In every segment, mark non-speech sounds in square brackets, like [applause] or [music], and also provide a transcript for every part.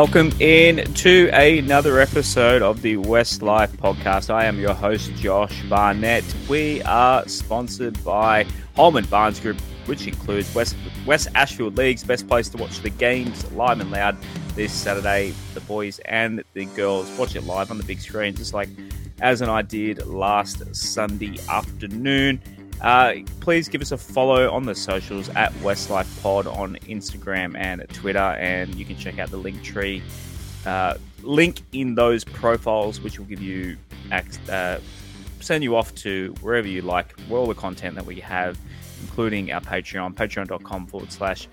Welcome in to another episode of the WestsLife podcast. I am your host, Josh Barnett. We are sponsored by Holman Barnes Group, which includes West West Ashfield League's best place to watch the games live and loud this Saturday. The boys and the girls watch it live on the big screen, just like as and I did last Sunday afternoon. Uh, please give us a follow on the socials at Westlife Pod on Instagram and Twitter, and you can check out the link tree uh, link in those profiles, which will give you uh, send you off to wherever you like all the content that we have, including our Patreon, patreon.com forward slash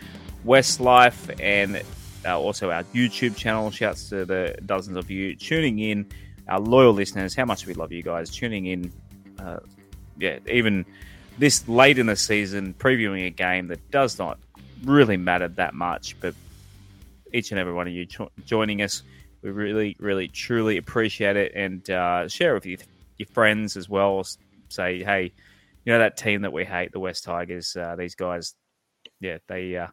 WestsLife, and uh, also our YouTube channel. Shouts to the dozens of you tuning in, our loyal listeners. How much we love you guys tuning in. Uh, yeah, even this late in the season, previewing a game that does not really matter that much, but each and every one of you cho- joining us, we really, really, truly appreciate it and uh, share it with you, your friends as well. Say, hey, you know that team that we hate, the Wests Tigers. Uh, these guys, yeah, they uh,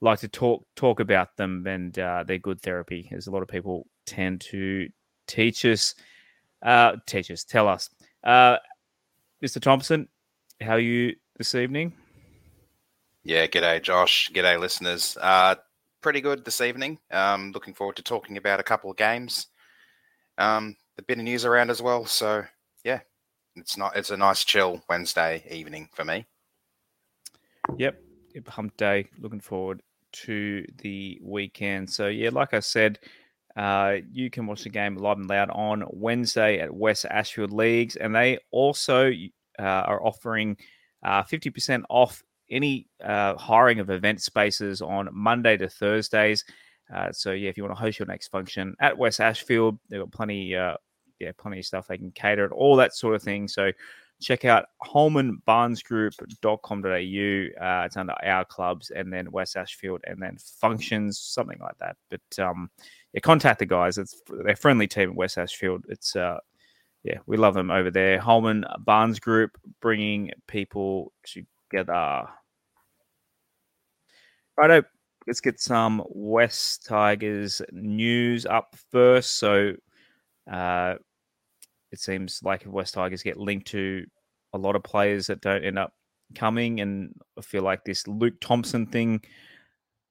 like to talk talk about them, and uh, they're good therapy. As a lot of people tend to teach us, uh, teach us, tell us. Uh, Mr. Thompson, how are you this evening? Yeah, g'day, Josh. G'day, listeners. Uh, pretty good this evening. Um, looking forward to talking about a couple of games. Um, a bit of news around as well. So, yeah, it's not. It's a nice chill Wednesday evening for me. Yep, hump day. Looking forward to the weekend. So, yeah, like I said, uh, you can watch the game live and loud on Wednesday at West Ashfield Leagues, and they also are offering uh, 50% off any uh, hiring of event spaces on Monday to Thursdays. Uh, so yeah, if you want to host your next function at West Ashfield, they've got plenty, uh, yeah, plenty of stuff they can cater and all that sort of thing. So check out holmanbarnesgroup.com.au. Uh, it's under our clubs and then West Ashfield and then functions, something like that. But um, yeah, contact the guys. It's they're friendly team at West Ashfield. It's uh, yeah, we love them over there. Holman Barnes Group bringing people together. Righto, let's get some Wests Tigers news up first. So, uh, it seems like Wests Tigers get linked to a lot of players that don't end up coming, and I feel like this Luke Thompson thing.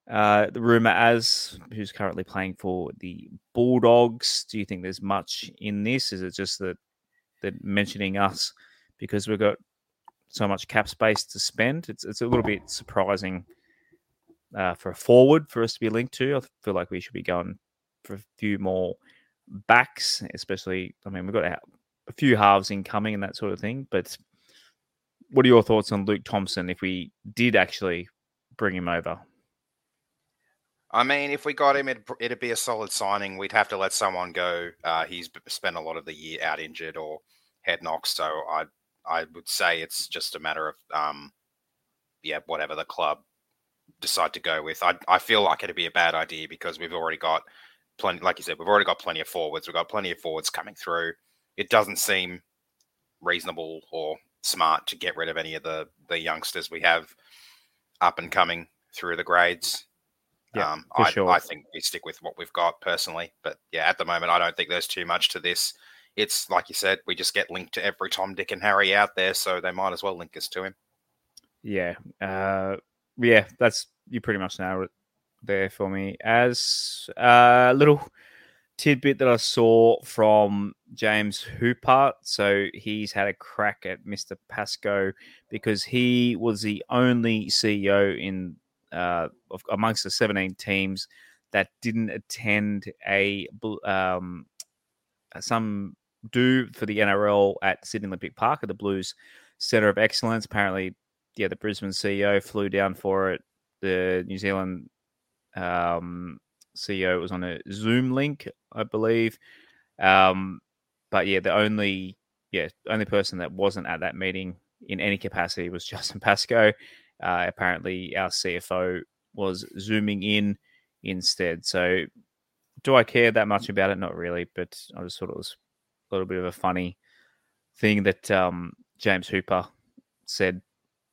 Uh, the rumor as who's currently playing for the Bulldogs. Do you think there's much in this? Is it just that they're mentioning us because we've got so much cap space to spend? It's it's a little bit surprising uh, for a forward for us to be linked to. I feel like we should be going for a few more backs, especially. I mean, we've got a few halves incoming and that sort of thing. But what are your thoughts on Luke Thompson if we did actually bring him over? I mean, if we got him, it'd, it'd, be a solid signing. We'd have to let someone go. Uh, he's spent a lot of the year out injured or head knocks, so I I would say it's just a matter of um, yeah, whatever the club decide to go with. I I feel like it'd be a bad idea because we've already got plenty. Like you said, we've already got plenty of forwards. We've got plenty of forwards coming through. It doesn't seem reasonable or smart to get rid of any of the the youngsters we have up and coming through the grades. Yeah, um, I, sure. I think we stick with what we've got personally. But yeah, at the moment, I don't think there's too much to this. It's like you said, we just get linked to every Tom, Dick, and Harry out there, so they might as well link us to him. Yeah, uh, yeah, that's you pretty much it there for me. As a uh, little tidbit that I saw from James Hooper. So he's had a crack at Mr. Pascoe because he was the only CEO in uh, amongst the 17 teams that didn't attend a um, some do for the NRL at Sydney Olympic Park at the Blues Centre of Excellence. Apparently, yeah, the Brisbane CEO flew down for it. The New Zealand um, CEO was on a Zoom link, I believe. Um, but yeah, the only yeah only person that wasn't at that meeting in any capacity was [laughs] Justin Pascoe. Uh, apparently, our CFO was zooming in instead. So, do I care that much about it? Not really, but I just thought it was a little bit of a funny thing that um, James Hooper said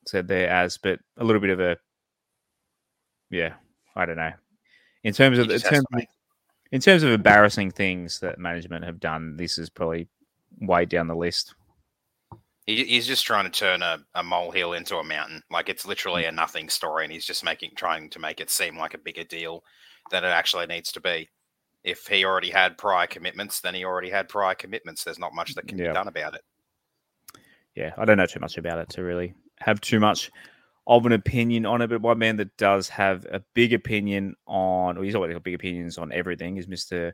said there as, but a little bit of a yeah, I don't know. In terms of in terms of, in terms of embarrassing things that management have done, this is probably way down the list. He, he's just trying to turn a, a molehill into a mountain. Like it's literally mm. a nothing story, and he's just making trying to make it seem like a bigger deal than it actually needs to be. If he already had prior commitments, then he already had prior commitments. There's not much that can Yeah. be done about it. Yeah, I don't know too much about it to really have too much of an opinion on it. But one man that does have a big opinion on, or he's always got big opinions on everything, is Mr.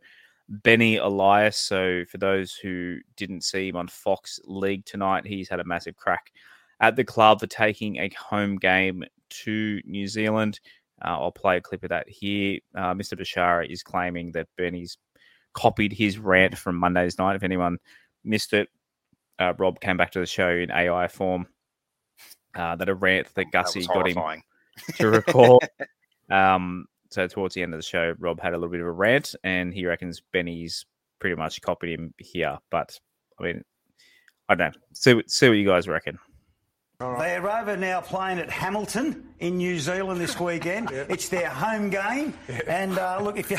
Benny Elias. So for those who didn't see him on Fox League tonight, he's had a massive crack at the club for taking a home game to New Zealand. Uh, I'll play a clip of that here. Uh, Mr. Bashara is claiming that Benny's copied his rant from Monday's night. If anyone missed it, uh, Rob came back to the show in AI form. Uh, that a rant that That Gussie was got him to record. [laughs] um, so towards the end of the show, Rob had a little bit of a rant, and he reckons Benny's pretty much copied him here. But I mean, I don't know. See, see what you guys reckon. They're over now playing at Hamilton in New Zealand this [laughs] weekend. It's their home game, and uh, look, if you,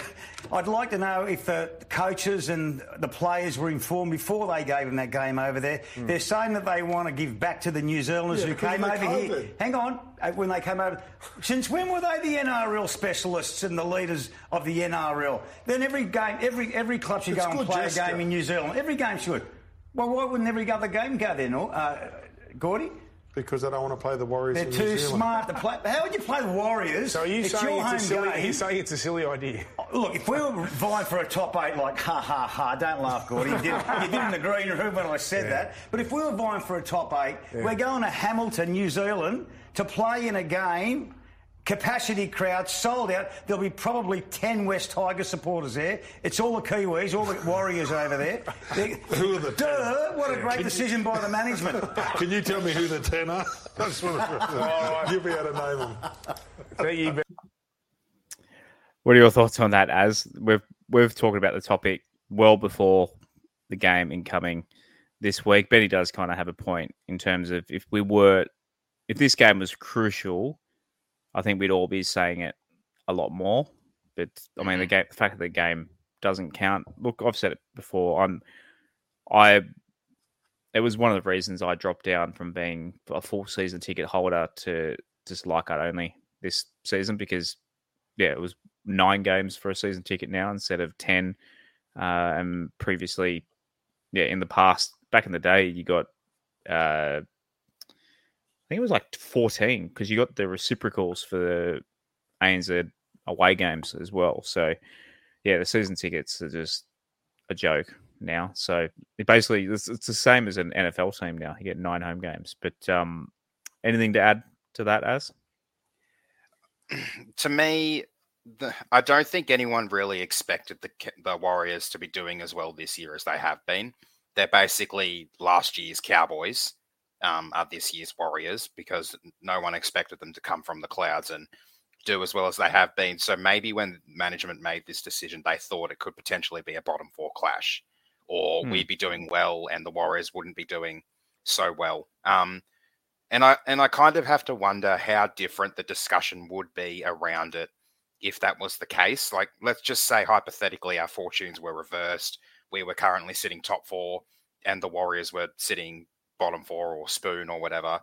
I'd like to know if the coaches and the players were informed before they gave them that game over there. They're saying that they want to give back to the New Zealanders Yeah, who came over the here. Hang on, uh, when they came over, since when were they the NRL specialists and the leaders of the NRL? Then every game, every every club should It's go and play gesture. a game in New Zealand. Every game should. Well, why wouldn't every other game go there? Uh, Gordy? Because they don't want to play the Warriors. They're too smart to play. How would you play the Warriors? So are you it's saying your home it's a silly? game. He's saying it's a silly idea. Oh, look, if we were vying for a top eight, like ha ha ha, don't laugh, Gordy. You did, you did in the green room when I said that. But if we were vying for a top eight, we're going to Hamilton, New Zealand, to play in a game. Capacity crowd sold out. There'll be probably ten West Tiger supporters there. It's all the Kiwis, all the Warriors over there. They- [laughs] Who are the Duh! What a great decision by the management. [laughs] Can you tell me who the ten are? [laughs] I just want oh, you'll be able to name them. There you be. What are your thoughts on that? As we've we've talked about the topic well before the game incoming this week. Benny does kind of have a point in terms of if we were, if this game was crucial, I think we'd all be saying it a lot more. But I mean, the game, the fact that the game doesn't count. Look, I've said it before. I'm, I, it was one of the reasons I dropped down from being a full season ticket holder to just like I only this season because, yeah, it was nine games for a season ticket now instead of ten. Uh, and previously, yeah, in the past, back in the day, you got, uh, think it was like fourteen because you got the reciprocals for the ANZ away games as well. So, yeah, the season tickets are just a joke now. So it basically, it's, it's the same as an NFL team now. You get nine home games. But um, anything to add to that, as? [clears throat] to me, the, I don't think anyone really expected the the Warriors to be doing as well this year as they have been. They're basically last year's Cowboys, um, are this year's Warriors because no one expected them to come from the clouds and do as well as they have been. So maybe when management made this decision, they thought it could potentially be a bottom four clash, or Hmm. we'd be doing well and the Warriors wouldn't be doing so well. Um, and I and I kind of have to wonder how different the discussion would be around it if that was the case. Like, let's just say hypothetically, our fortunes were reversed. We were currently sitting top four, and the Warriors were sitting bottom four or spoon or whatever.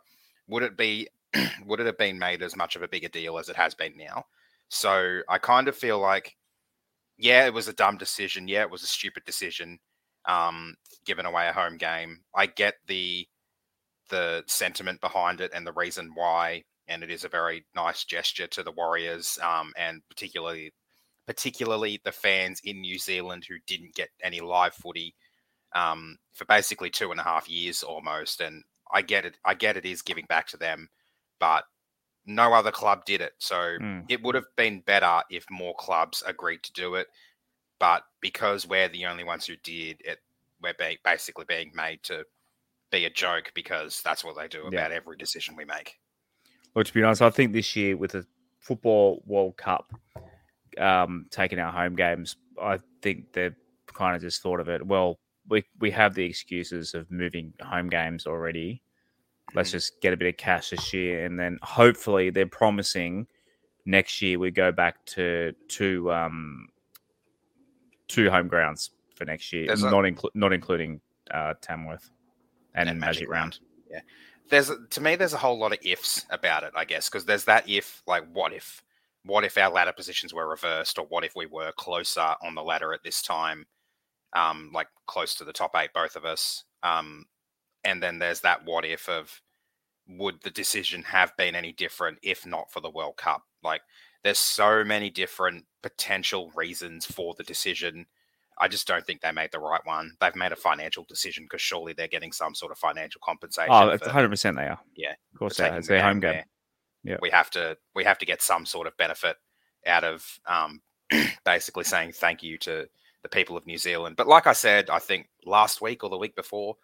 Would it be? [clears throat] would it have been made as much of a bigger deal as it has been now? So I kind of feel like, yeah, it was a dumb decision. Yeah, it was a stupid decision. Um, giving away a home game. I get the the sentiment behind it and the reason why, and it is a very nice gesture to the Warriors, um, and particularly particularly the fans in New Zealand who didn't get any live footy um, for basically two and a half years almost. And I get it. I get it is giving back to them, but no other club did it. So Mm. it would have been better if more clubs agreed to do it. But because we're the only ones who did it, we're be- basically being made to be a joke because that's what they do Yeah. about every decision we make. Well, to be honest, I think this year with the football World Cup um, taking our home games, I think they've kind of just thought of it. Well, we we have the excuses of moving home games already. Let's just get a bit of cash this year, and then hopefully they're promising next year we go back to two um, two home grounds for next year, There's a- not inclu- not including uh, Tamworth and, And Magic, Magic Round. there's to me there's a whole lot of ifs about it i guess because there's that if like what if what if our ladder positions were reversed or what if we were closer on the ladder at this time um like close to the top eight both of us um and then there's that what if of would the decision have been any different if not for the world cup like there's so many different potential reasons for the decision I just don't think they made the right one. They've made a financial decision because surely they're getting some sort of financial compensation. Oh, it's 100 percent they are. Yeah, of course they are. It's their home game. Yeah. we have to we have to get some sort of benefit out of um, [clears throat] basically saying thank you to the people of New Zealand. But like I said, I think last week or the week before,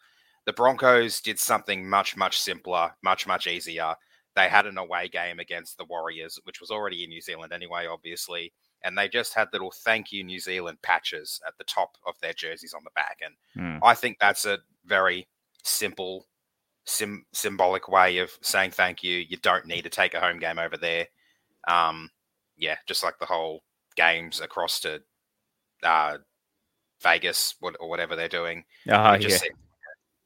the Broncos did something much much simpler, much much easier. They had an away game against the Warriors, which was already in New Zealand anyway, obviously. And they just had little thank you New Zealand patches at the top of their jerseys on the back. And Mm. I think that's a very simple, sim- symbolic way of saying thank you. You don't need to take a home game over there. Um, yeah, just like the whole games across to uh, Vegas or whatever they're doing. Ah, it just, yeah. seems,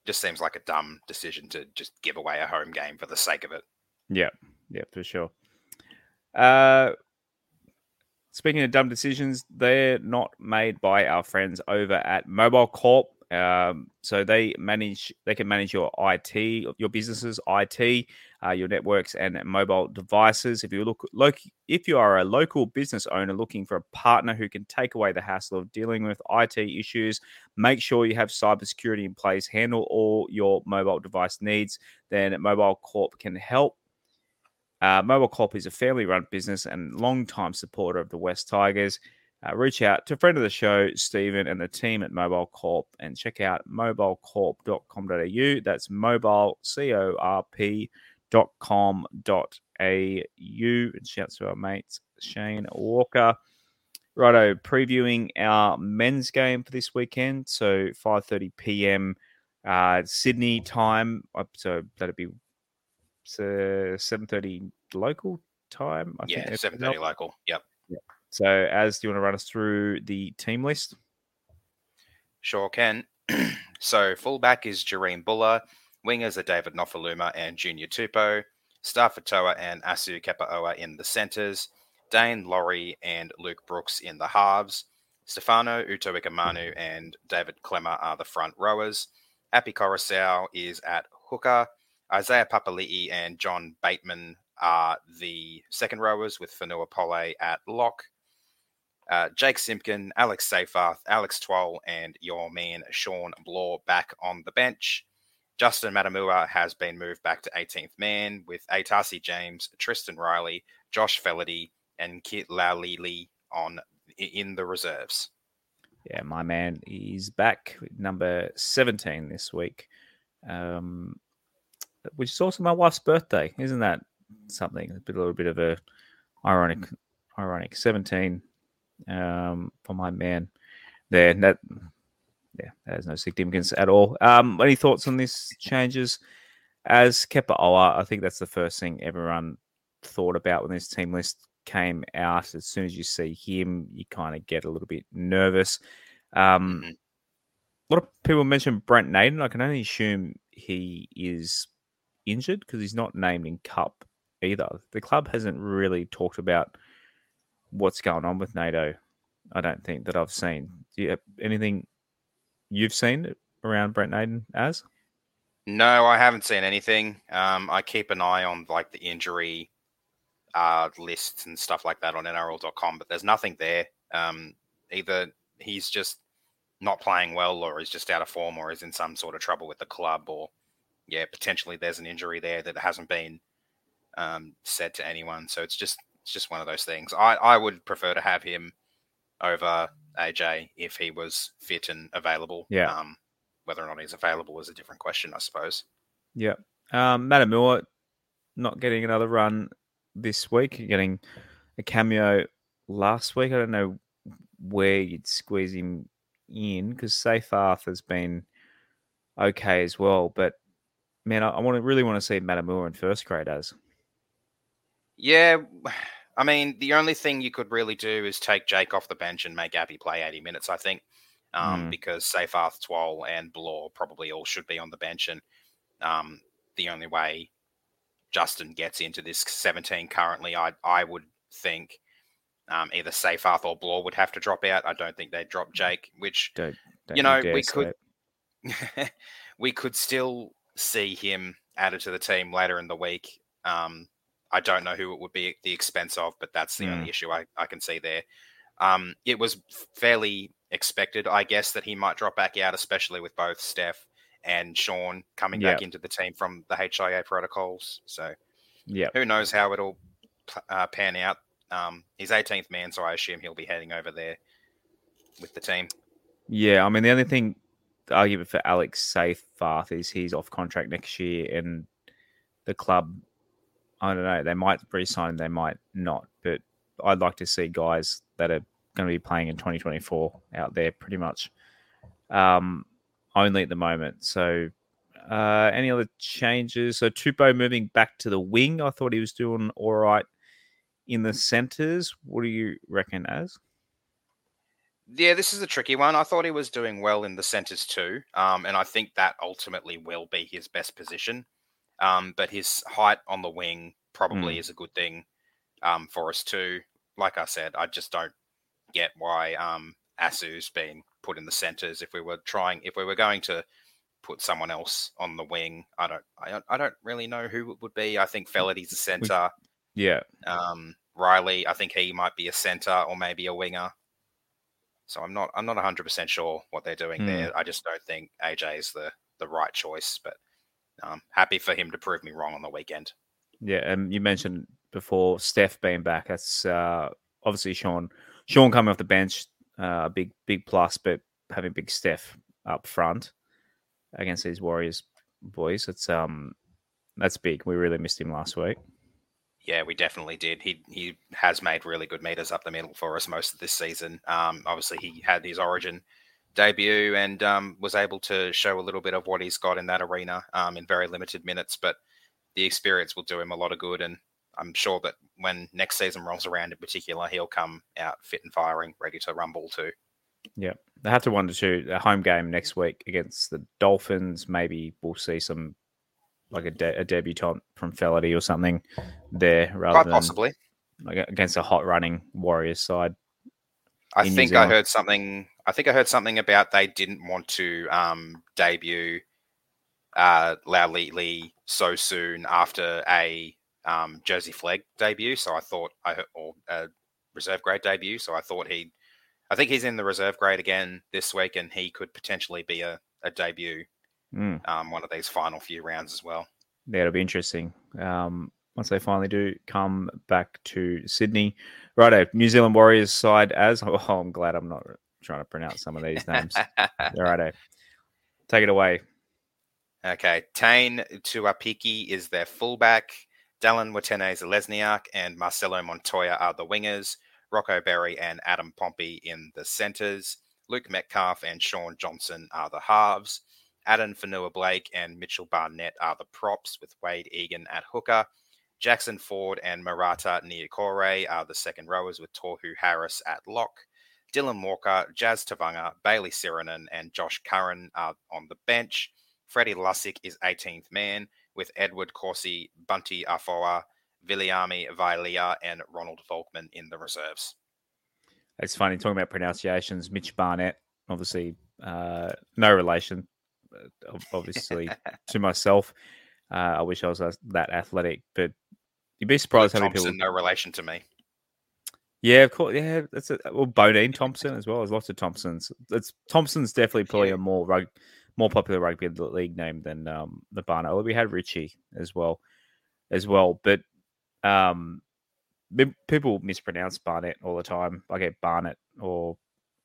just seems like a dumb decision to just give away a home game for the sake of it. Yeah, yeah, for sure. Uh, speaking of dumb decisions, they're not made by our friends over at Mobile Corp. Um, so they manage, they can manage your IT, your businesses, IT, uh, your networks, and mobile devices. If you look, look, if you are a local business owner looking for a partner who can take away the hassle of dealing with IT issues, make sure you have cybersecurity in place, handle all your mobile device needs. Then Mobile Corp can help. Uh, Mobile Corp is a family run business and long-time supporter of the Wests Tigers. Uh, reach out to a friend of the show, Stephen, and the team at Mobile Corp and check out mobilecorp.com.au. That's mobile, C O R P au. And shouts to our mates, Shane Walker. Righto, previewing our men's game for this weekend. So 5.30 p.m. Uh, Sydney time. Uh, So that'd be so 7.30 local time. I yeah, that's- seven thirty local. Yep. So, as do you want to run us through the team list? Sure can. [clears throat] so fullback is Jareem Buller. Wingers are David Nofoaluma and Junior Tupou. Starford To'a and Asu Kepaoa in the centres. Daine Laurie and Luke Brooks in the halves. Stefano Utoikamanu and David Klemmer are the front rowers. Api Koroisau is at hooker. Isaiah Papali'i and John Bateman are the second rowers with Fonua Pole at lock. Uh, Jake Simpkin, Alex Seyfarth, Alex Twal, and your man Shawn Blore back on the bench. Justin Matamua has been moved back to 18th man with Atasi James, Tristan Riley, Josh Feledy, and Kit Laulilii on in the reserves. Yeah, my man is back, number 17 this week, um, which is also my wife's birthday. Isn't that something? A, bit, a little bit of a ironic, ironic 17 um, for my man there. That, yeah, that has no significance at all. Um, any thoughts on these changes? As Kepaoa, I think that's the first thing everyone thought about when this team list came out. As soon as you see him, you kind of get a little bit nervous. Um, Mhm. A lot of people mentioned Brent Naden. I can only assume he is injured because he's not named in Cup either. The club hasn't really talked about what's going on with Naden. I don't think that I've seen. Do you have anything you've seen around Brent Naden as? No, I haven't seen anything. Um, I keep an eye on like the injury uh, lists and stuff like that on NRL.com, but there's nothing there. Um, either he's just not playing well, or he's just out of form, or is in some sort of trouble with the club, or yeah, potentially there's an injury there that hasn't been um, said to anyone. So it's just it's just one of those things. I I would prefer to have him over AJ if he was fit and available. Yeah. Um, whether or not he's available is a different question, I suppose. Yeah. Um, Matamua not getting another run this week, getting a cameo last week. I don't know where you'd squeeze him in because Seyfarth has been okay as well. But man, I, I want to really want to see Matamua in first grade as. Yeah, I mean, the only thing you could really do is take Jake off the bench and make Api play 80 minutes, I think, um, Mm. because Seyfarth, Twal, and Blore probably all should be on the bench. And um, the only way Justin gets into this 17 currently, I, I would think um, either Seyfarth or Blore would have to drop out. I don't think they'd drop Jake, which Don't, don't You know, we could- [laughs] we could still see him added to the team later in the week. Um, I don't know who it would be at the expense of, but that's the Hmm. only issue I, I can see there. Um, it was fairly expected, I guess, that he might drop back out, especially with both Steph and Sean coming back into the team from the HIA protocols. So Yeah, who knows how it'll uh, pan out. Um, he's 18th man, so I assume he'll be heading over there with the team. yeah. I mean, the only thing, argument for Alex Seyfarth is he's off contract next year, and the club, I don't know, they might re-sign they might not. But I'd like to see guys that are going to be playing in 2024 out there, pretty much. Um, only at the moment. So, uh, any other changes? So Tupou moving back to the wing. I thought he was doing all right in the centres. What do you reckon, as? Yeah, this is a tricky one. I thought he was doing well in the centres too, um, and I think that ultimately will be his best position. Um, but his height on the wing probably Mm. is a good thing um, for us too. Like I said, I just don't get why um, Asu's been put in the centres. If we were trying, if we were going to put someone else on the wing, I don't, I don't, I don't really know who it would be. I think Feledy's a centre. Yeah, Um, Riley, I think he might be a centre or maybe a winger. So I'm not I'm not 100 percent sure what they're doing Hmm. there. I just don't think AJ is the the right choice. But um, happy for him to prove me wrong on the weekend. yeah. And you mentioned before Steph being back. That's uh, obviously Sean. Sean coming off the bench, uh, a big big plus, but having big Steph up front against these Warriors boys, it's um, that's big. We really missed him last week. Yeah, we definitely did. He he has made really good meters up the middle for us most of this season. Um, obviously he had his Origin debut and um, was able to show a little bit of what he's got in that arena um, in very limited minutes. But the experience will do him a lot of good, and I'm sure that when next season rolls around, in particular, he'll come out fit and firing, ready to rumble too. Yeah, they have to wonder too. A home game next week against the Dolphins. Maybe we'll see some like a, de- a debutant from Feledy or something there, rather Quite than possibly. like against a hot running Warriors side. I think I heard something. I think I heard something about they didn't want to um, debut uh, Laulilii so soon after a um, Jersey Flegg debut. So I thought I heard, or a reserve grade debut. So I thought he, I think he's in the reserve grade again this week, and he could potentially be a, a debut Mm. um, one of these final few rounds as well. Yeah, it'll be interesting. Um, once they finally do come back to Sydney. Righto, New Zealand Warriors side as [laughs] oh, I'm glad I'm not trying to pronounce some of these names. [laughs] Righto. Take it away. Okay, Taine Tuaupiki is their fullback. Dallin Watene Zelezniak and Marcelo Montoya are the wingers. Rocco Berry and Adam Pompey in the centres. Luke Metcalf and Shaun Johnson are the halves. Addin Fonua Blake and Mitchell Barnett are the props, with Wade Egan at hooker. Jackson Ford and Marata Niukore are the second rowers, with Tohu Harris at lock. Dylan Walker, Jazz Tevaga, Bayley Sironen, and Josh Curran are on the bench. Freddie Lussick is 18th man, with Edward Kosi, Bunty Afoa, Viliami Vailea, and Ronald Volkman in the reserves. It's funny talking about pronunciations. Mitch Barnett, obviously, uh, no relation, uh, obviously, [laughs] to myself. Uh, I wish I was that athletic, but you'd be surprised how many people. Thompson, people. no relation to me. Yeah, of course. Yeah, that's a well, Bodene Thompson as well. There's lots of Thompsons. It's Thompson's definitely probably Yeah. a more rug, more popular rugby league name than um, the Barnett. Although we had Richie as well, as well. But um, people mispronounce Barnett all the time. I get Barnett, or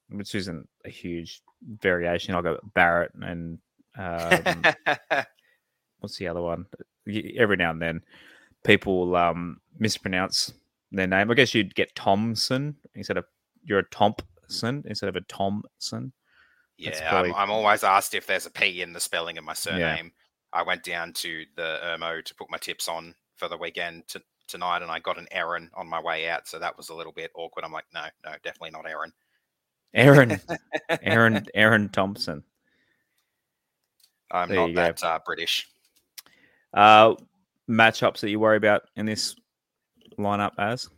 which isn't a huge variation. I go Barrett and um, [laughs] what's the other one? Every now and then, people um, mispronounce their name. I guess you'd get Thompson instead of you're a Thompson instead of a Thompson. Yeah, probably- I'm, I'm always asked if there's a P in the spelling of my surname. I went down to the Ermo to put my tips on for the weekend to, tonight, and I got an Aaron on my way out, so that was a little bit awkward. I'm like, no, no, definitely not Aaron. Aaron, [laughs] Aaron, Aaron Thompson. I'm There not that uh, British. Uh, matchups that you worry about in this lineup as?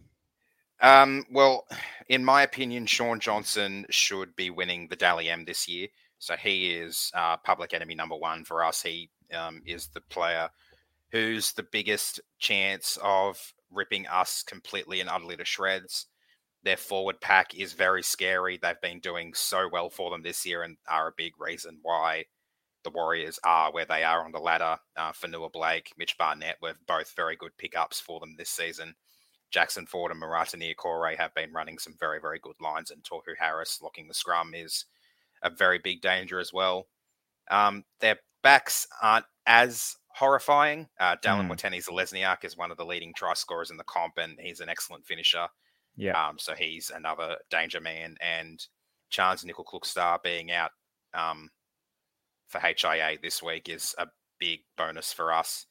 Um, well, in my opinion, Shaun Johnson should be winning the Dally M this year. So he is uh, public enemy number one for us. He um, is the player who's the biggest chance of ripping us completely and utterly to shreds. Their forward pack is very scary. They've been doing so well for them this year and are a big reason why the Warriors are where they are on the ladder. Uh, Fonua Blake, Mitch Barnett were both very good pickups for them this season. Jackson Ford and Marata Niukore have been running some very, very good lines, and Tohu Harris locking the scrum is a very big danger as well. Um, their backs aren't as horrifying. Uh, Dallin Mm. Zelezniak is one of the leading try scorers in the comp, and he's an excellent finisher. Yeah. Um, so he's another danger man. And Chance Nickel Klukstar being out um, for HIA this week is a big bonus for us.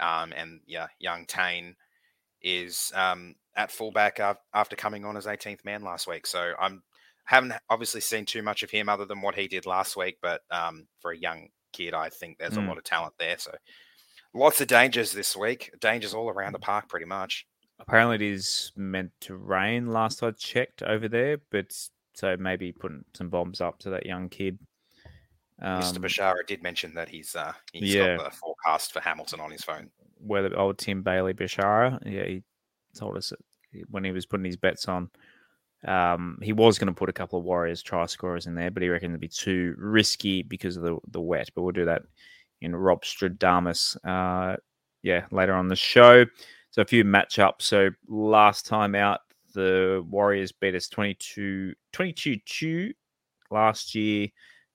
Um, and yeah, young Tane is um, at fullback after coming on as 18th man last week. So I'm haven't obviously seen too much of him other than what he did last week. But um, for a young kid, I think there's Mm. a lot of talent there. So lots of dangers this week. Dangers all around the park, pretty much. Apparently, it is meant to rain. Last I checked over there, but so maybe putting some bombs up to that young kid. Mr. Um, Bashara did mention that he's uh, he's yeah. got the forecast for Hamilton on his phone. where the old Tim Bailey Bashara, yeah, he told us when he was putting his bets on, um, he was going to put a couple of Warriors try scorers in there, but he reckoned it'd be too risky because of the the wet. But we'll do that in Rob Stradamus, uh, yeah, later on the show. So a few matchups. So last time out, the Warriors beat us 22 22 last year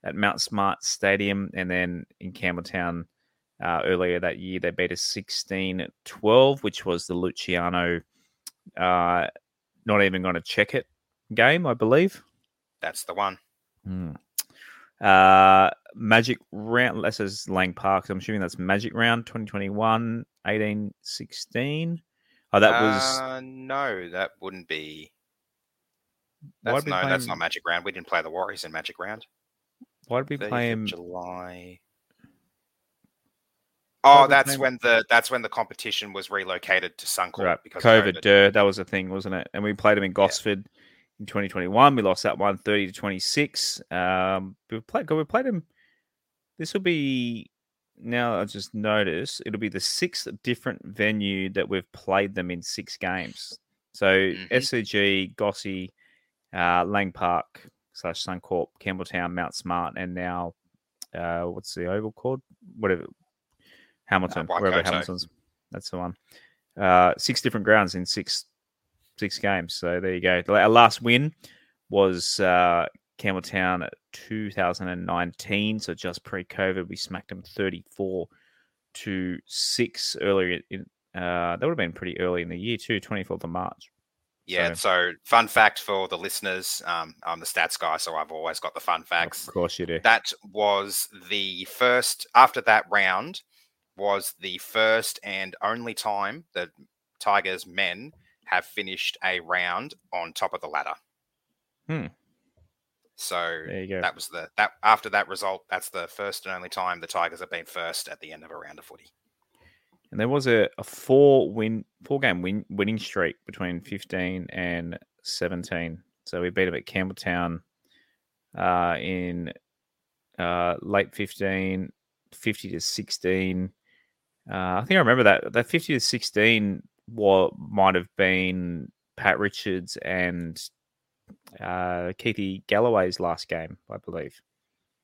at Mount Smart Stadium, and then in Campbelltown uh, earlier that year. They beat us 16 12, which was the Luciano uh, not even going to check it game, I believe. That's the one. Hmm. Uh, Magic round, that says Lang Park. So I'm assuming that's Magic round 2021 18 16. Oh, that was. Uh, no, that wouldn't be. That's no, play that's not Magic Round. We didn't play the Warriors in Magic Round. Why did we 30th play him? July. Oh, that's when the that's when the competition was relocated to Suncorp Right, because COVID, COVID. duh, that was a thing, wasn't it? And we played them in Gosford in 2021. We lost that one 30 to 26. Um, we played, we played them. This will be now. I just noticed it'll be the sixth different venue that we've played them in six games. So Mhm. SCG, Gossie, uh, Lang Park slash Suncorp, Campbelltown, Mount Smart, and now uh, what's the oval called? Whatever, Hamilton, wherever Waikato. Hamilton's. That's the one. Uh, six different grounds in six six games. So there you go. Our last win was uh, Campbelltown 2019. So just pre-COVID, we smacked them 34 to six earlier. In, uh, that would have been pretty early in the year too, 24th of March. Yeah. So, fun fact for the listeners: um, I'm the stats guy, so I've always got the fun facts. Of course you do. That was the first. After that round, was the first and only time that Tigers men have finished a round on top of the ladder. Hmm. So There you go. that was the that after that result, that's the first and only time the Tigers have been first at the end of a round of footy. And there was a, a four win four game win, winning streak between 15 and 17. So we beat them at Campbelltown uh, in uh, late 15, 50 to 16. Uh, I think I remember that. That 50 to 16 what might have been Pat Richards and uh, Keithy Galloway's last game, I believe.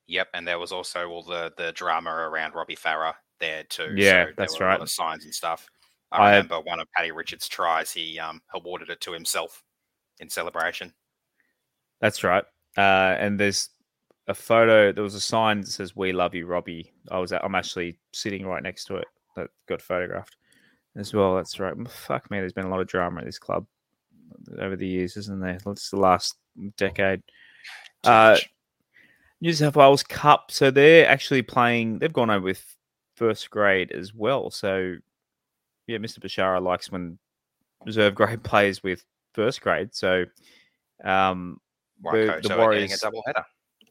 Yep, and there was also all the the drama around Robbie Farah there too. Yeah, so that's were A right. lot of signs and stuff. I, I- remember one of Paddy Richards' tries. He um, awarded it to himself in celebration. That's right. Uh, and there's a photo. There was a sign that says "We love you, Robbie." I was. I'm actually sitting right next to it. That got photographed as well. That's right. Fuck me. There's been a lot of drama at this club over the years, isn't there? It's the last decade. Uh. New South Wales Cup. So they're actually playing. They've gone over with first grade as well. So yeah, Mr. Bashara likes when reserve grade [laughs] plays with first grade. So, um, the- are getting a double header.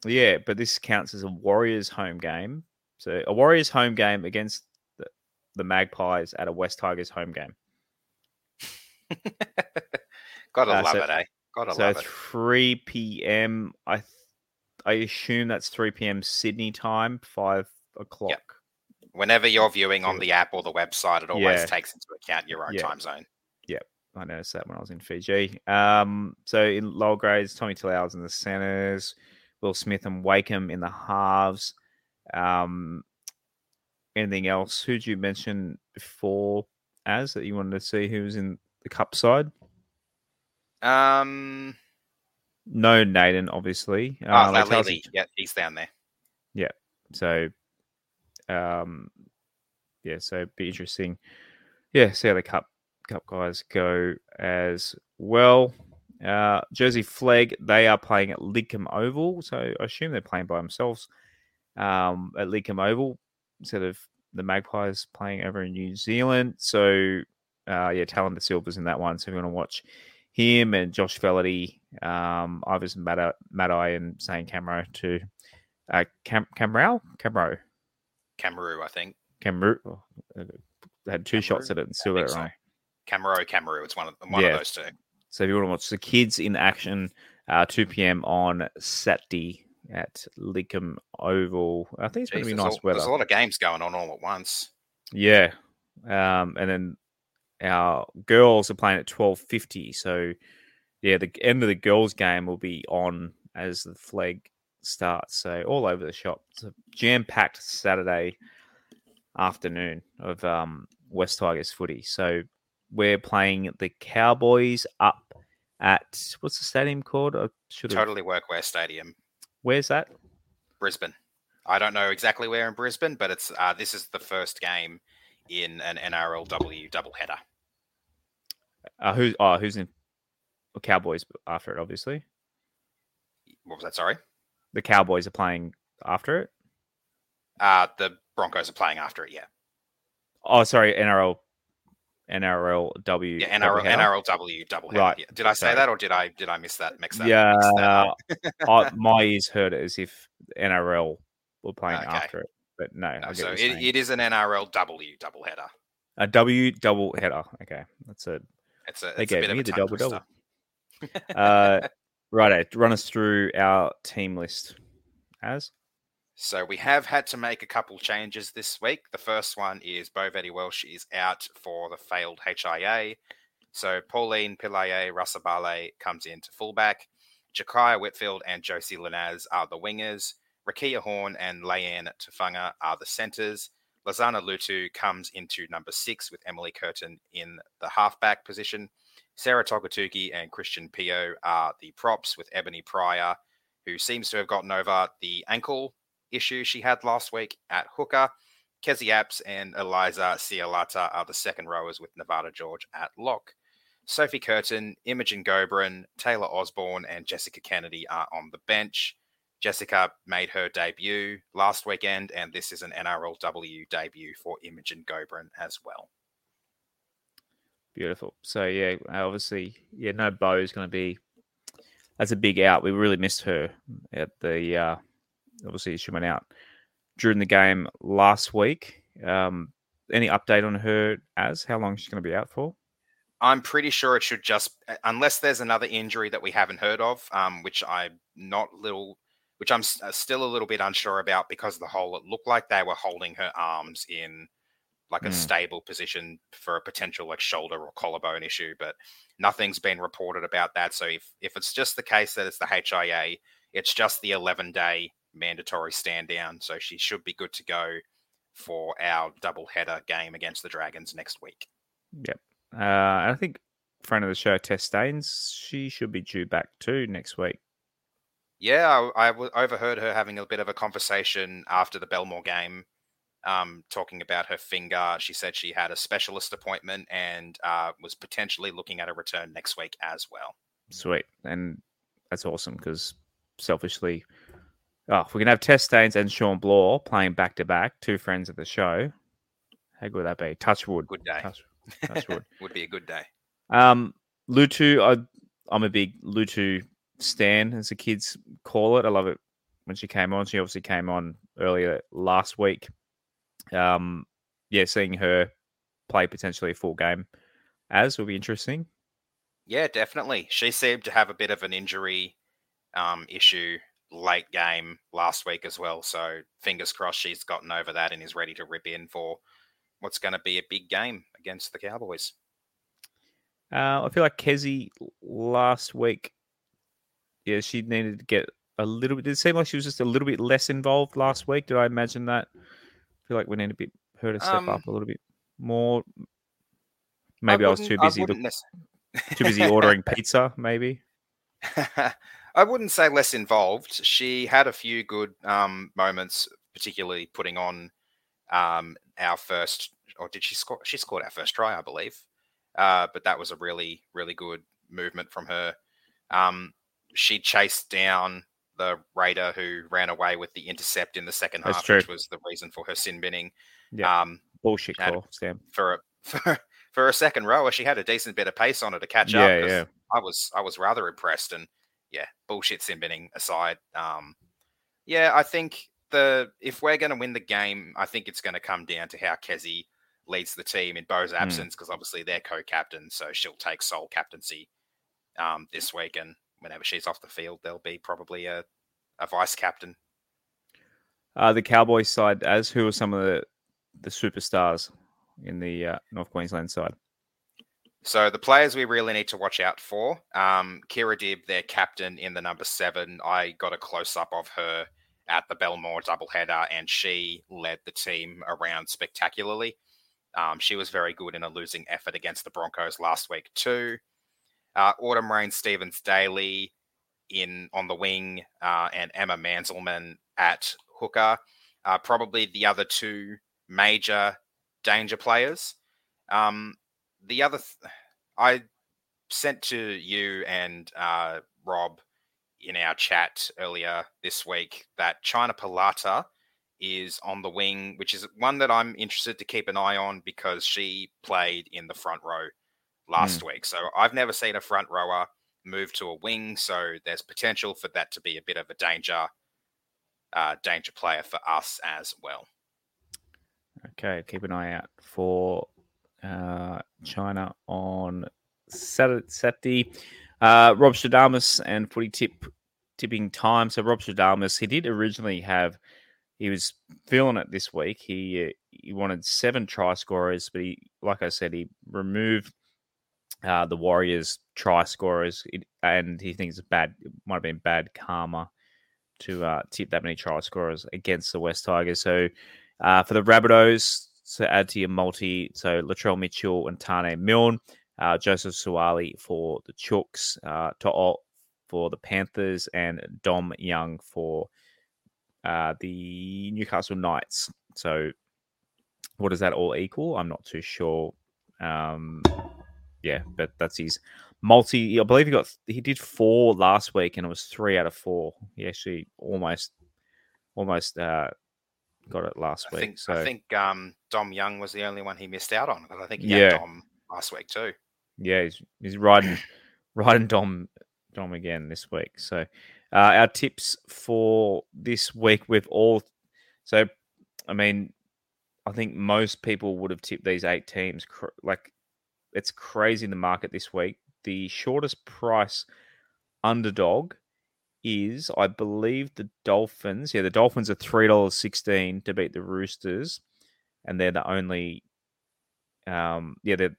yeah, but this counts as a Warriors home game. So a Warriors home game against the, the Magpies at a Wests Tigers home game. [laughs] Gotta Uh, love so- it, eh? Gotta so love it. 3 p.m. I th- I assume that's 3 p.m. Sydney time, five o'clock. Whenever you're viewing on the app or the website, it always Yeah. takes into account your own Yeah. time zone. Yep. I noticed that when I was in Fiji. Um, so in lower grades, Tommy Talau's in the centers, Will Smith and Wakeham in the halves. Um, anything else? Who'd you mention before, as that you wanted to see who was in the cup side? Um, No, Naden, obviously. oh, Uh, no, like Chelsea- Lily, yeah, he's down there. Yeah. So, um, yeah, so be interesting. Yeah, see how the cup cup guys go as well. Uh, Jersey Flegg, they are playing at Lidcombe Oval, so I assume they're playing by themselves um, at Lidcombe Oval instead of the Magpies playing over in New Zealand. So, uh, yeah, Tallyn Da Silva's in that one. So, if you want to watch him and Josh Feledy, um, Ivers Mad- Madai and Zane Camero to uh, Cam Camrao Camro Cameroon, I think. Camro. Oh, uh, they had two shots at it and still got it wrong. Camero, Cameroon. It's one of one Yeah. of those two. So if you want to watch the kids in action, uh, 2 p.m. on Saturday at Lidcombe Oval. I think it's going to be nice a, weather. there's a lot of games going on all at once. Yeah. Um, and then our girls are playing at 12.50. So, yeah, the end of the girls' game will be on as the Flegg starts. So, all over the shop. It's a jam-packed Saturday afternoon of um, Wests Tigers footy. So, we're playing the Cowboys up at, what's the stadium called? I should. Totally Workwear Stadium, Where's that? Brisbane. I don't know exactly where in Brisbane, but it's uh, this is the first game in an NRLW doubleheader. Uh, who, oh, who's in? Cowboys after it, obviously. What was that? Sorry. The Cowboys are playing after it. Uh, the Broncos are playing after it. Yeah, Oh, sorry, NRL, NRLW. yeah. NRL. NRLW doubleheader. Right. Yeah. Did I say Sorry. that, or did I did I miss that? Mix that. Yeah, mix that? [laughs] I, [laughs] my ears heard it as if NRL were playing Okay. after it, but no, No, so it, it is an NRLW double header. a W double header. Okay, that's it. It's a, They it's a gave bit of me a the double twister. double. Uh, [laughs] righto, run us through our team list. As So we have had to make a couple changes this week. The first one is Bovetti Welsh is out for the failed HIA. So Pauline Piliae Rasabale comes in to fullback. Jakiya Whitfeld and Josie Linaz are the wingers. Rakia Horn and Leanne Tufanga are the centres. Lazana Lutu comes into number six with Emily Curtin in the halfback position. Sarah Togatuki and Christian Pio are the props with Ebony Pryor, who seems to have gotten over the ankle issue she had last week at hooker. Kezi Apps and Eliza Cialata are the second rowers with Nevada George at lock. Sophie Curtin, Imogen Gobrin, Taylor Osborne, and Jessica Kennedy are on the bench. Jessica made her debut last weekend, and this is an NRLW debut for Imogen Gobrin as well. Beautiful. So yeah, obviously, yeah, no Bo is going to be. That's a big out. We really missed her at the. Uh, obviously, she went out during the game last week. Um, any update on her? As how long she's going to be out for? I'm pretty sure it should just, unless there's another injury that we haven't heard of, um, which I'm not little, which I'm uh, still a little bit unsure about because the whole it looked like they were holding her arms in like a Mm. stable position for a potential like shoulder or collarbone issue, but nothing's been reported about that. So if if it's just the case that it's the HIA, it's just the 11 day mandatory stand down, so she should be good to go for our double header game against the Dragons next week. Yep. Uh, I think friend of the show, Tess Staines, she should be due back too next week. Yeah, I, I overheard her having a bit of a conversation after the Belmore game, um, talking about her finger. She said she had a specialist appointment and uh, was potentially looking at a return next week as well. Sweet. And that's awesome because selfishly, oh, if we can have Tess Staines and Shawn Blore playing back to back, two friends of the show, how good would that be? Touch wood. Good day. Touch, touch wood. [laughs] Would be a good day. Um, Lutu, I, I'm a big Lutu stan, as the kids call it. I love it when she came on. She obviously came on earlier last week. Um, yeah, seeing her play potentially a full game as will be interesting. Yeah, definitely. She seemed to have a bit of an injury um, issue late game last week as well. So fingers crossed she's gotten over that and is ready to rip in for what's going to be a big game against the Cowboys. Uh, I feel like Kezie last week, yeah, she needed to get a little bit. Did it seem like she was just a little bit less involved last week? Did I imagine that? I feel like we need to be her to step Um, up a little bit more. Maybe I, was too I busy. nec- too busy ordering [laughs] pizza. Maybe. I wouldn't say less involved. She had a few good um, moments, particularly putting on um, our first, or did she score? She scored our first try, I believe. Uh, but that was a really, really good movement from her. Um, she chased down the Raider who ran away with the intercept in the second That's half, true. which was the reason for her sin binning. Yeah. Um, Bullshit call, Stam. for a [laughs] for, for a second rower, she had a decent bit of pace on her to catch Yeah, up. yeah. I was I was rather impressed, and yeah, bullshit sin binning aside, um, yeah, I think the if we're going to win the game, I think it's going to come down to how Kezie leads the team in Bo's absence, because obviously they're co-captain, so she'll take sole captaincy um, this week, and whenever she's off the field, there'll be probably a a vice captain. Uh, the Cowboys side, as who are some of the the superstars in the uh, North Queensland side? So the players we really need to watch out for. Um, Kirra Dibb, their captain in the number seven. I got a close up of her at the Belmore doubleheader, and she led the team around spectacularly. Um, she was very good in a losing effort against the Broncos last week too. Uh, Autumn Rain Stephens Daly in on the wing, uh, and Emma Manzelmann at hooker. Uh, probably the other two major danger players. Um, the other, th- I sent to you and uh, Rob in our chat earlier this week that China Polata is on the wing, which is one that I'm interested to keep an eye on because she played in the front row last week. So I've never seen a front rower move to a wing, so there's potential for that to be a bit of a danger, uh, danger player for us as well. Okay, keep an eye out for uh, China on Saturday. Saturday. Uh, Rob Stradamus and footy tip tipping time. So Rob Stradamus, he did originally have, he was feeling it this week. He uh, he wanted seven try scorers, but he, like I said, he removed uh, the Warriors try scorers, it, and he thinks it's bad. Might have been bad karma to uh, tip that many try scorers against the Wests Tigers. So uh, for the Rabbitohs, to add to your multi, so Latrell Mitchell and Taane Milne, uh, Joseph Suaalii for the Chooks, uh, To'o for the Panthers, and Dom Young for uh, the Newcastle Knights. So what does that all equal? I'm not too sure. Um, yeah, but that's his multi. I believe he got he did four last week, and it was three out of four. He actually almost almost uh, got it last I week. think so I think um, Dom Young was the only one he missed out on because I think he Yeah. had Dom last week too. yeah, he's he's riding [coughs] riding Dom Dom again this week. So uh, our tips for this week with all so I mean I think most people would have tipped these eight teams. Like it's crazy in the market this week. The shortest price underdog is, I believe, the Dolphins. Yeah, the Dolphins are three dollars sixteen to beat the Roosters, and they're the only. Um, yeah, they're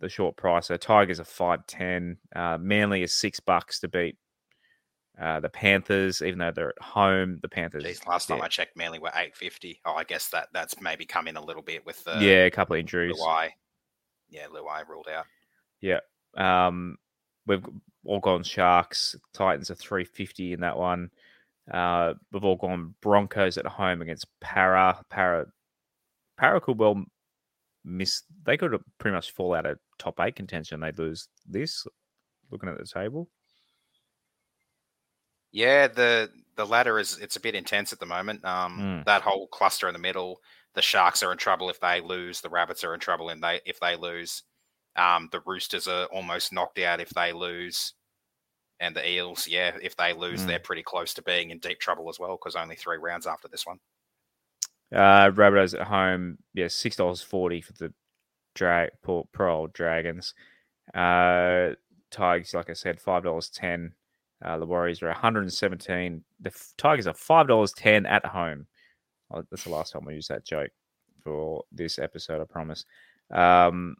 the short price. So Tigers are five ten. Uh, Manly is six bucks to beat uh, the Panthers, even though they're at home. The Panthers. Jeez, last time I checked, Manly were eight fifty. Oh, I guess that that's maybe come in a little bit with the yeah, a couple of injuries. Luai. Yeah, Luai ruled out. Yeah. Um, we've all gone Sharks. Titans are three fifty in that one. Uh, we've all gone Broncos at home against Para. Para, Para could well miss. They could pretty much fall out of top eight contention. They'd lose this. Looking at the table, Yeah, the the ladder is it's a bit intense at the moment. Um, Mm. that whole cluster in the middle. The Sharks are in trouble if they lose. The Rabbits are in trouble and they if they lose. Um, the Roosters are almost knocked out if they lose, and the Eels, yeah, if they lose, Mm. they're pretty close to being in deep trouble as well because only three rounds after this one. Uh, Rabbitohs at home, yeah, six dollars forty for the drag poor, poor old Dragons. Uh, Tigers, like I said, five dollars ten. Uh, the Warriors are one hundred and seventeen. The Tigers are five dollars ten at home. That's the last time I use that joke for this episode. I promise. Um,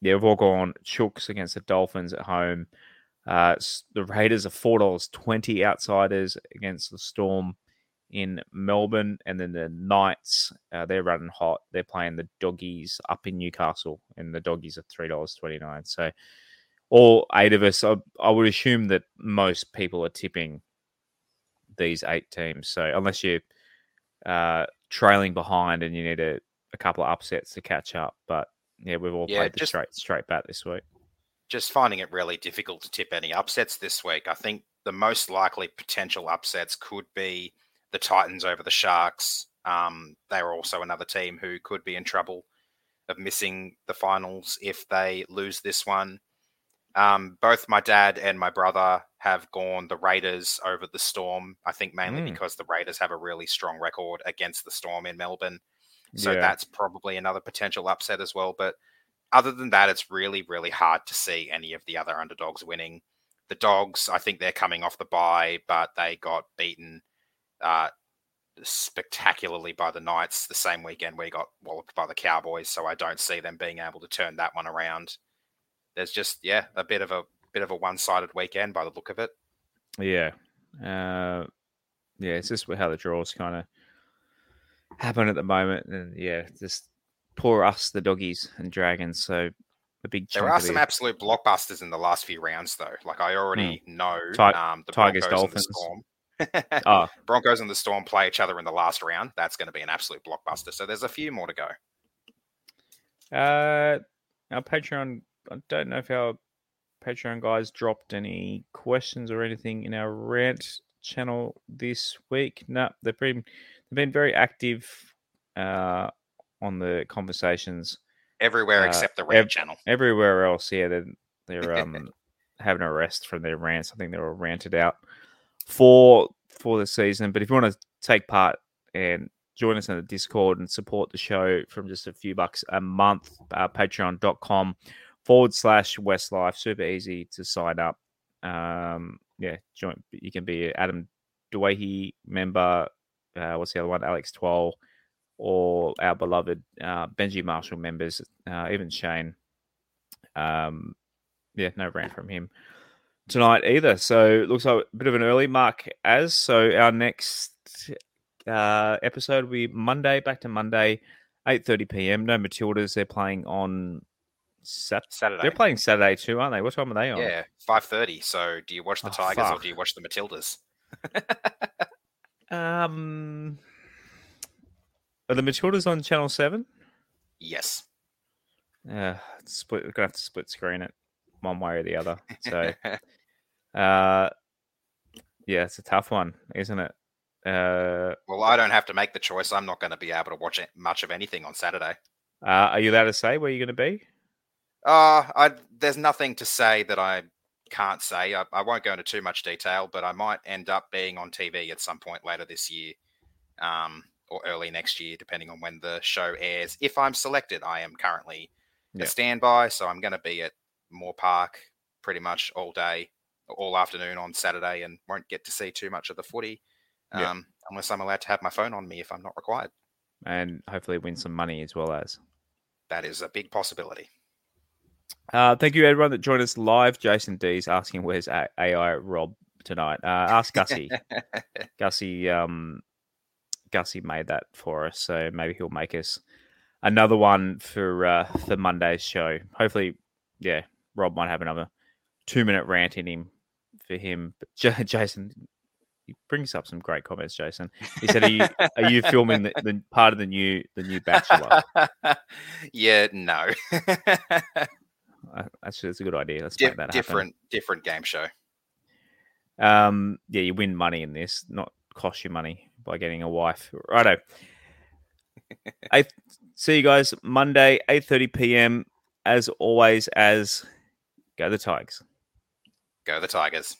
yeah, we've all gone Chooks against the Dolphins at home. Uh, the Raiders are four dollars twenty outsiders against the Storm in Melbourne, and then the Knights uh, they're running hot. They're playing the Doggies up in Newcastle, and the Doggies are three dollars twenty nine. So all eight of us, I, I would assume that most people are tipping these eight teams. So unless you're uh, trailing behind and you need a, a couple of upsets to catch up, but yeah, we've all Yeah, played the just- straight straight bat this week. just finding it really difficult to tip any upsets this week. I think the most likely potential upsets could be the Titans over the Sharks. Um, they're also another team who could be in trouble of missing the finals if they lose this one. Um, both my dad and my brother have gone the Raiders over the Storm. I think mainly Mm. because the Raiders have a really strong record against the Storm in Melbourne. So Yeah. that's probably another potential upset as well. But other than that, it's really, really hard to see any of the other underdogs winning. The dogs, I think they're coming off the bye, but they got beaten uh, spectacularly by the Knights the same weekend we got walloped by the Cowboys. So I don't see them being able to turn that one around. There's just yeah a bit of a bit of a one-sided weekend by the look of it. Yeah. Uh, yeah, it's just how the draws kind of happen at the moment. And yeah, just poor us, the doggies and dragons. So a big There are some the- absolute blockbusters in the last few rounds, though. Like I already know, Ti- um, the Tigers, Broncos and the Dolphins. Storm. Oh, [laughs] Broncos and the Storm play each other in the last round. That's going to be an absolute blockbuster. So there's a few more to go. uh, our Patreon. I don't know if our Patreon guys dropped any questions or anything in our rant channel this week. No, they've been they've been very active uh, on the conversations. Everywhere Uh, except the Red ev- Channel. everywhere else, yeah, they're, they're [laughs] um having a rest from their rants. I think they were ranted out for for the season. But if you want to take part and join us in the Discord and support the show from just a few bucks a month, uh, patreon.com forward slash WestsLife. Super easy to sign up. Um, yeah, join. You can be Adam Doueihi member. Uh, what's the other one? Alex Twal or our beloved uh, Benji Marshall members, uh, even Shane. Um, yeah, no rant from him tonight either. So looks like a bit of an early mark as. So our next uh, episode will be Monday, back to Monday, eight thirty PM. No Matildas. They're playing on Sat. Saturday. They're playing Saturday too, aren't they? What time are they on? Yeah, five thirty. So do you watch the Oh, Tigers or do you watch the Matildas? [laughs] Um, are the Matildas on Channel Seven? Yes. Uh, split. We're gonna have to split screen it one way or the other. So, [laughs] uh, yeah, it's a tough one, isn't it? Uh, well, I don't have to make the choice. I'm not going to be able to watch much of anything on Saturday. uh, are you allowed to say where you're going to be? Uh, I, there's nothing to say that I can't say. I, I won't go into too much detail, but I might end up being on TV at some point later this year, um, or early next year, depending on when the show airs. If I'm selected, I am currently Yeah. a standby, so I'm going to be at Moore Park pretty much all day, all afternoon on Saturday, and won't get to see too much of the footy, Yeah. um, unless I'm allowed to have my phone on me if I'm not required. And hopefully win some money as well as. That is a big possibility. Uh, thank you, everyone that joined us live. Jason D's asking where's AI Rob tonight. Uh, ask Gussie. [laughs] Gussie, um, Gussie made that for us, so maybe he'll make us another one for uh, for Monday's show. Hopefully, yeah, Rob might have another two minute rant in him for him. But [laughs] J- Jason, he brings up some great comments. Jason, he said, "Are you are you filming the, the part of the new the new Bachelor?" [laughs] yeah, no. Actually, that's a good idea. Let's Di- make that happen. different, different game show. Um, yeah, you win money in this, not cost you money by getting a wife. Righto. [laughs] I see you guys Monday, eight thirty PM. as always, as go the Tigers. Go the Tigers.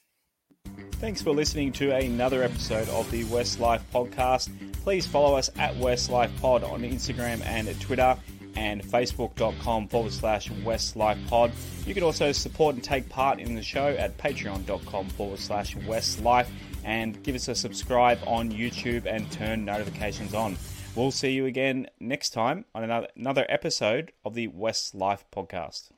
Thanks for listening to another episode of the WestsLife podcast. Please follow us at WestsLife Pod on Instagram and Twitter and facebook.com forward slash WestsLife Pod. You can also support and take part in the show at patreon.com forward slash WestsLife and give us a subscribe on YouTube and turn notifications on. We'll see you again next time on another, another episode of the WestsLife podcast.